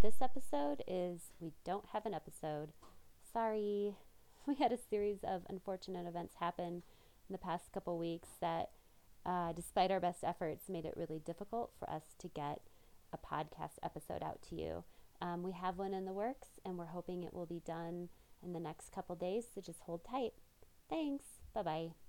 this episode is we don't have an episode. Sorry. We had a series of unfortunate events happen in the past couple weeks that, uh, despite our best efforts, made it really difficult for us to get a podcast episode out to you. Um, we have one in the works and we're hoping it will be done in the next couple days, so just hold tight. Thanks. Bye bye.